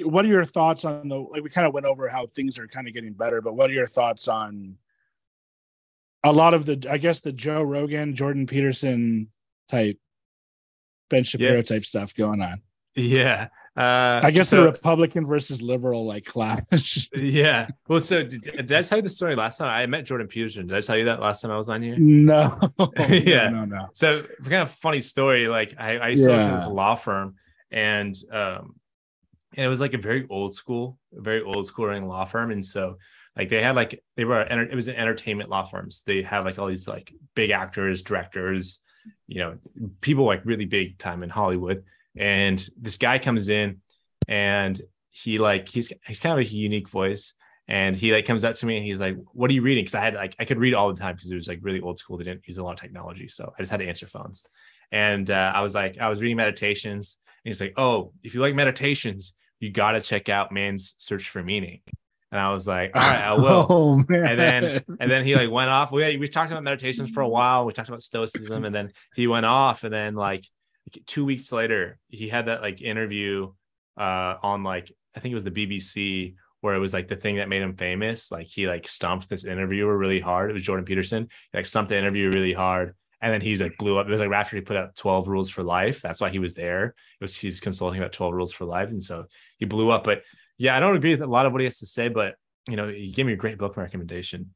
what are your thoughts on the like we kind of went over how things are kind of getting better, but what are your thoughts on a lot of the I guess the Joe Rogan, Jordan Peterson type Ben Shapiro yeah. type stuff going on. Yeah. Uh, I guess so, the Republican versus liberal like clash. yeah. Well, so did, did, I tell you the story last time? I met Jordan Peterson. Did I tell you that last time I was on here? No. yeah. No, no, no. So kind of funny story. Like I, I used to work in this law firm, and um, and it was like a very old school, very old school running law firm, and so like they had like they were it was an entertainment law firms. They have like all these like big actors, directors, you know, people like really big time in Hollywood. And this guy comes in and he like he's he's kind of a unique voice. And he like comes up to me and he's like, What are you reading? Because I had like I could read all the time because it was like really old school. They didn't use a lot of technology. So I just had to answer phones. And uh, I was like, I was reading meditations. And he's like, Oh, if you like meditations, you gotta check out Man's Search for Meaning. And I was like, all right, I will. Oh, and then and then he like went off. We we talked about meditations for a while. We talked about stoicism, and then he went off. And then like two weeks later, he had that like interview uh on like I think it was the BBC where it was like the thing that made him famous. Like he like stumped this interviewer really hard. It was Jordan Peterson. He like stumped the interviewer really hard. And then he like blew up. It was like after he put out 12 rules for life. That's why he was there. It was he's consulting about 12 rules for life. And so he blew up. But yeah, I don't agree with a lot of what he has to say, but you know, he gave me a great book recommendation.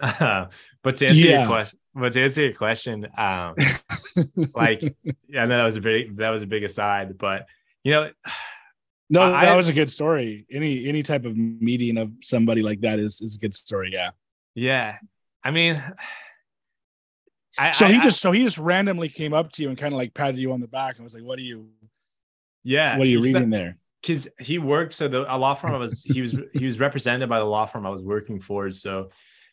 Uh, but to answer yeah. your question, but to answer your question, um, like, yeah, I know that was a big that was a big aside, but you know, no, I, that was a good story. Any any type of meeting of somebody like that is is a good story. Yeah, yeah. I mean, I, so I, he just so he just randomly came up to you and kind of like patted you on the back and was like, "What are you? Yeah, what are you reading there?" because he worked so the a law firm I was he was he was represented by the law firm I was working for. So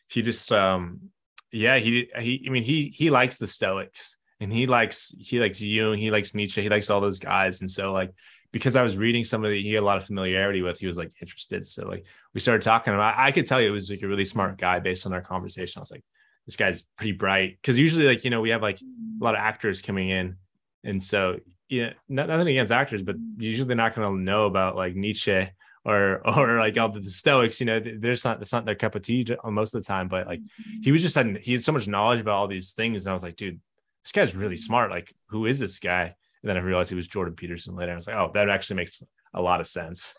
he just um yeah he he I mean he he likes the Stoics and he likes he likes Jung he likes Nietzsche he likes all those guys and so like because I was reading some of the he had a lot of familiarity with he was like interested so like we started talking I, I could tell you it was like a really smart guy based on our conversation I was like this guy's pretty bright because usually like you know we have like a lot of actors coming in and so yeah, nothing against actors, but usually they're not going to know about like Nietzsche or or like all the Stoics. You know, there's not it's not their cup of tea most of the time. But like he was just had he had so much knowledge about all these things, and I was like, dude, this guy's really smart. Like, who is this guy? And then I realized he was Jordan Peterson later. I was like, oh, that actually makes a lot of sense.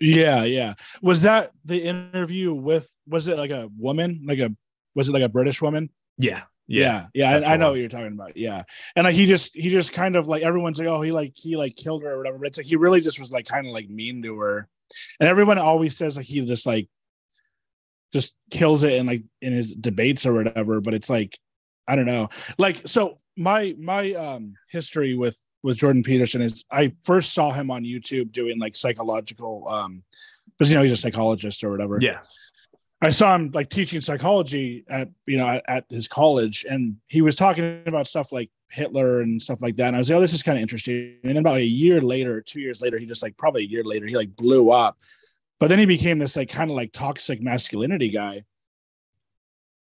Yeah, yeah. Was that the interview with? Was it like a woman? Like a was it like a British woman? Yeah, yeah, yeah, yeah I, I, know what you're talking about. Yeah, and like he just he just kind of like everyone's like, oh, he like he like killed her or whatever. But it's like he really just was like kind of like mean to her, and everyone always says like he just like just kills it in like in his debates or whatever. But it's like I don't know. Like so, my my um history with with Jordan Peterson is I first saw him on YouTube doing like psychological um because you know he's a psychologist or whatever. Yeah. I saw him like teaching psychology at you know at, at, his college, and he was talking about stuff like Hitler and stuff like that. And I was like, oh, this is kind of interesting. And then about a year later, two years later, he just like probably a year later, he like blew up. But then he became this like kind of like toxic masculinity guy.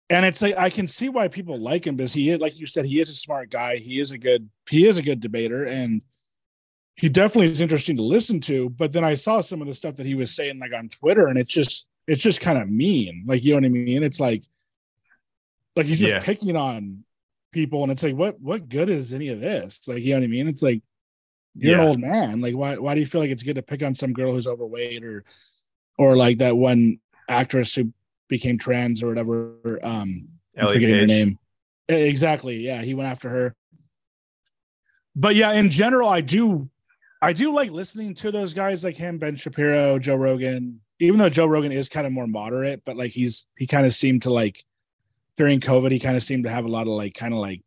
And it's like I can see why people like him because he is like you said, he is a smart guy. He is a good he is a good debater, and he definitely is interesting to listen to. But then I saw some of the stuff that he was saying like on Twitter, and it's just it's just kind of mean. Like, you know what I mean? It's like, like he's just yeah. picking on people, and it's like, what what good is any of this? Like, you know what I mean? It's like you're yeah. an old man. Like, why why do you feel like it's good to pick on some girl who's overweight or or like that one actress who became trans or whatever? Um, I'm forgetting her name. Exactly. Yeah, he went after her. But yeah, in general, I do I do like listening to those guys like him, Ben Shapiro, Joe Rogan, even though Joe Rogan is kind of more moderate, but like he's he kind of seemed to like during COVID, he kind of seemed to have a lot of like kind of like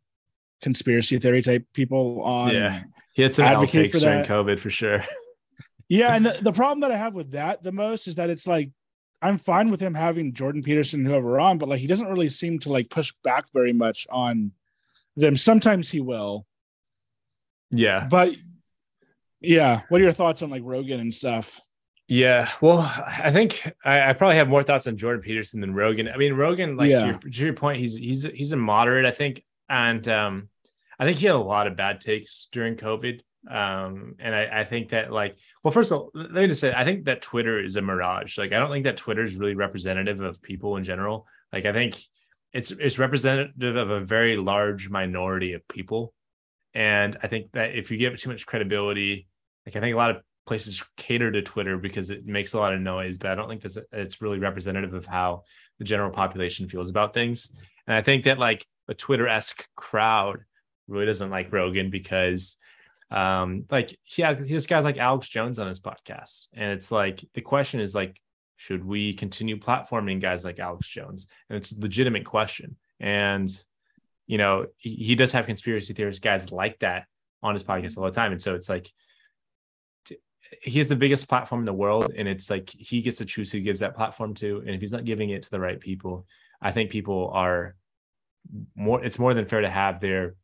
conspiracy theory type people on. Yeah, he had some advocate for during COVID for sure. yeah, and the, the problem that I have with that the most is that it's like I'm fine with him having Jordan Peterson whoever on, but like he doesn't really seem to like push back very much on them. Sometimes he will. Yeah. But yeah, what are your thoughts on like Rogan and stuff? Yeah, well, I think I, I, probably have more thoughts on Jordan Peterson than Rogan. I mean, Rogan, like yeah. to, your, to, your, point, he's he's he's a moderate, I think, and um, I think he had a lot of bad takes during COVID. Um, and I, I think that like, well, first of all, let me just say, I think that Twitter is a mirage. Like, I don't think that Twitter is really representative of people in general. Like, I think it's it's representative of a very large minority of people. And I think that if you give it too much credibility, like I think a lot of places cater to Twitter because it makes a lot of noise, but I don't think that's it's really representative of how the general population feels about things. And I think that like a Twitter esque crowd really doesn't like Rogan because um like yeah this guy's like alex jones on his podcast. And it's like the question is like should we continue platforming guys like alex jones? And it's a legitimate question. And you know he, he does have conspiracy theorists guys like that on his podcast all the time. And so it's like he has the biggest platform in the world and it's like he gets to choose who gives that platform to and if he's not giving it to the right people i think people are more it's more than fair to have their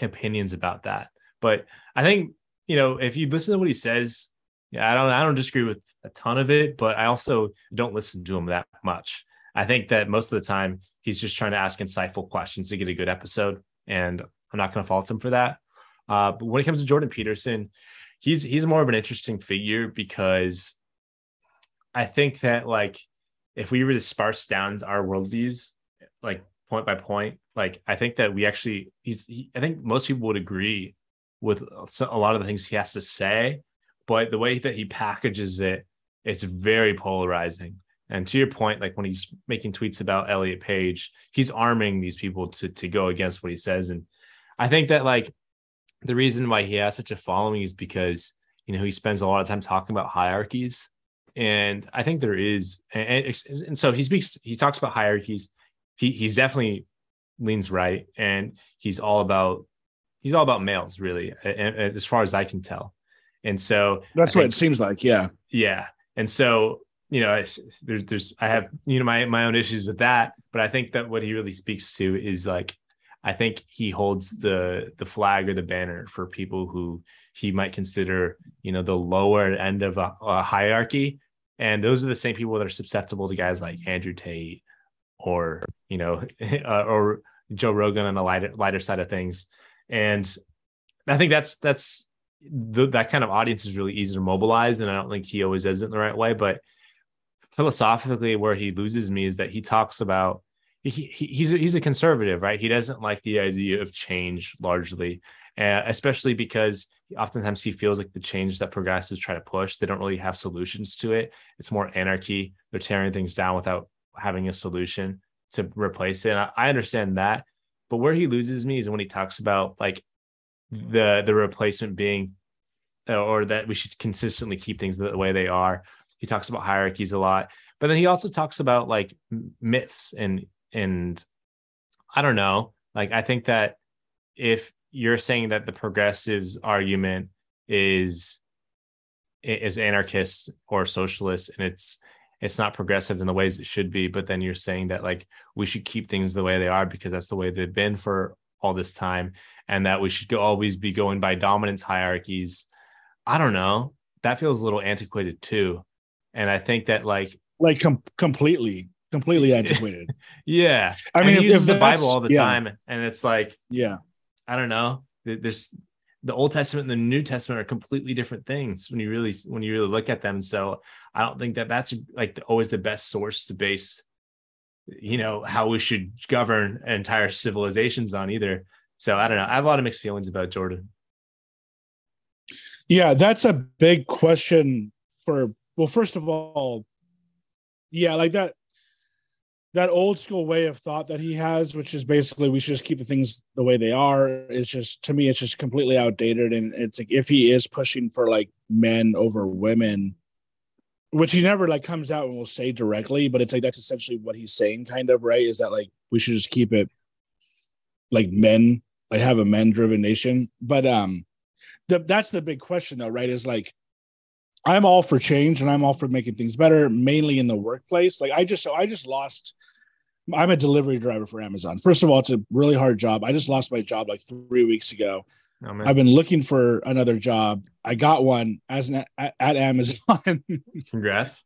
opinions about that. But i think you know if you listen to what he says yeah i don't i don't disagree with a ton of it but i also don't listen to him that much. I think that most of the time he's just trying to ask insightful questions to get a good episode and i'm not going to fault him for that. Uh, but when it comes to jordan peterson he's he's more of an interesting figure because I think that like if we were to sparse down our worldviews, like point by point, like I think that we actually he's he, I think most people would agree with a lot of the things he has to say, but the way that he packages it, it's very polarizing. And to your point, like when he's making tweets about Elliot Page, he's arming these people to to go against what he says. And I think that like the reason why he has such a following is because you know he spends a lot of time talking about hierarchies. And i think there is and, and so he speaks he talks about hierarchies. He he's definitely leans right and he's all about he's all about males really and, and as far as i can tell. And so that's what it seems like yeah. Yeah. And so you know there's there's i have you know my my own issues with that but i think that what he really speaks to is like I think he holds the the flag or the banner for people who he might consider, you know, the lower end of a, a hierarchy. And those are the same people that are susceptible to guys like Andrew Tate or, you know, uh, or Joe Rogan on the lighter lighter side of things. And I think that's that's the, that kind of audience is really easy to mobilize, and I don't think he always does it in the right way. But philosophically, where he loses me is that he talks about he, he's a, he's a conservative, right? He doesn't like the idea of change largely, uh, especially because oftentimes he feels like the change that progressives try to push, they don't really have solutions to it. It's more anarchy. They're tearing things down without having a solution to replace it. And I, I understand that, but where he loses me is when he talks about like the the replacement being, uh, or that we should consistently keep things the way they are. He talks about hierarchies a lot, but then he also talks about like myths and and I don't know. Like I think that if you're saying that the progressives argument is is anarchist or socialist and it's it's not progressive in the ways it should be but then you're saying that like we should keep things the way they are because that's the way they've been for all this time and that we should go, always be going by dominance hierarchies i don't know that feels a little antiquated too and i think that like like com- completely completely antiquated. yeah, I mean, he uses the Bible all the yeah. time, and it's like, yeah, I don't know. There's the Old Testament and the New Testament are completely different things when you really when you really look at them. So I don't think that that's like the, always the best source to base, you know, how we should govern entire civilizations on either. So I don't know. I have a lot of mixed feelings about Jordan. Yeah, that's a big question for well, first of all, yeah, like that that old school way of thought that he has, which is basically we should just keep the things the way they are, is just to me, it's just completely outdated. And it's like if he is pushing for like men over women, which he never like comes out and will say directly, but it's like that's essentially what he's saying, kind of, right? Is that like we should just keep it like men, like have a men driven nation. But um the, that's the big question though, right? Is like I'm all for change and I'm all for making things better, mainly in the workplace. Like I just so I just lost I'm a delivery driver for Amazon. First of all, it's a really hard job. I just lost my job like three weeks ago. Oh, I've been looking for another job. I got one as an at, at Amazon. Congrats.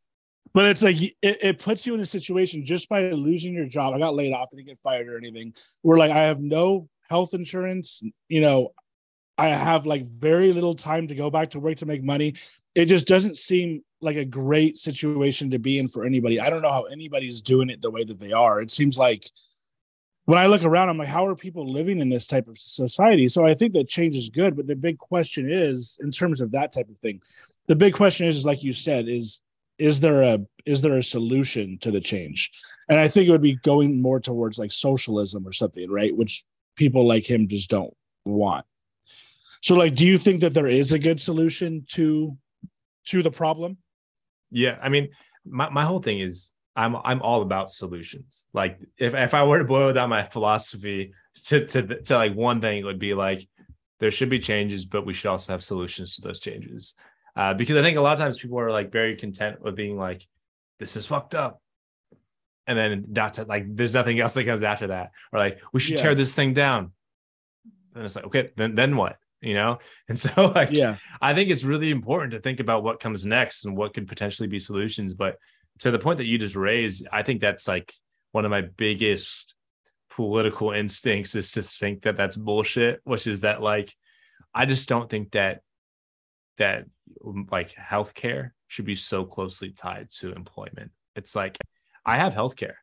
But it's like it, it puts you in a situation just by losing your job. I got laid off, didn't get fired or anything. We're like I have no health insurance. You know, I have like very little time to go back to work to make money. It just doesn't seem like a great situation to be in for anybody. I don't know how anybody's doing it the way that they are. It seems like when I look around, I'm like, how are people living in this type of society? So I think that change is good, but the big question is, in terms of that type of thing, the big question is, is like you said, is is there a is there a solution to the change? And I think it would be going more towards like socialism or something, right? Which people like him just don't want. So, like, do you think that there is a good solution to to the problem? Yeah, I mean, my, my whole thing is I'm I'm all about solutions. Like if, if I were to boil down my philosophy to, to to like one thing, it would be like there should be changes, but we should also have solutions to those changes. Uh, because I think a lot of times people are like very content with being like, this is fucked up. And then dot to, like there's nothing else that comes after that. Or like, we should yeah. tear this thing down. And it's like, okay, then then what? You know? And so like yeah. I think it's really important to think about what comes next and what could potentially be solutions. But to the point that you just raised i think that's like one of my biggest political instincts is to think that that's bullshit which is that like i just don't think that that like healthcare should be so closely tied to employment. It's like i have healthcare.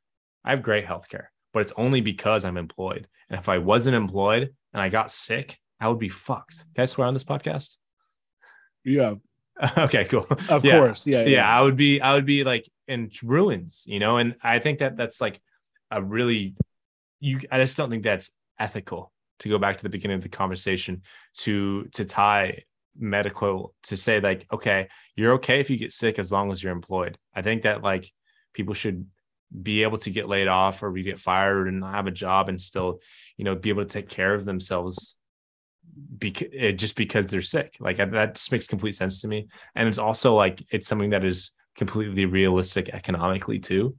I have great healthcare but it's only because i'm employed. And if i wasn't employed and i got sick I would be fucked. Can I swear on this podcast? Yeah. okay, cool. Of yeah. course. Yeah, yeah. Yeah. I would be, I would be like in ruins, you know, and I think that that's like a really, you, I just don't think that's ethical to go back to the beginning of the conversation to, to tie medical to say like, okay, you're okay if you get sick as long as you're employed. I think that like people should be able to get laid off or we get fired and have a job and still, you know, be able to take care of themselves eh, just because they're sick. Like that just makes complete sense to me. And it's also like it's something that is completely realistic economically too.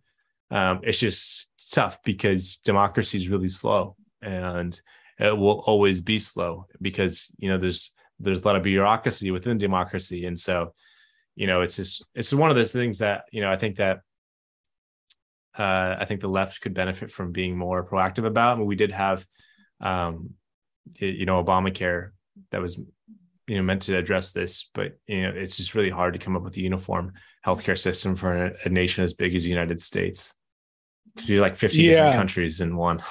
Um, it's just tough because democracy is really slow and it will always be slow because you know there's there's a lot of bureaucracy within democracy and so you know it's just it's one of those things that you know i think that uh, i think the left could benefit from being more proactive about I mean, we did have um, you know Obamacare that was you know meant to address this, but you know it's just really hard to come up with a uniform healthcare system for a, a nation as big as the United States. Because you're like 50 yeah. different countries in one.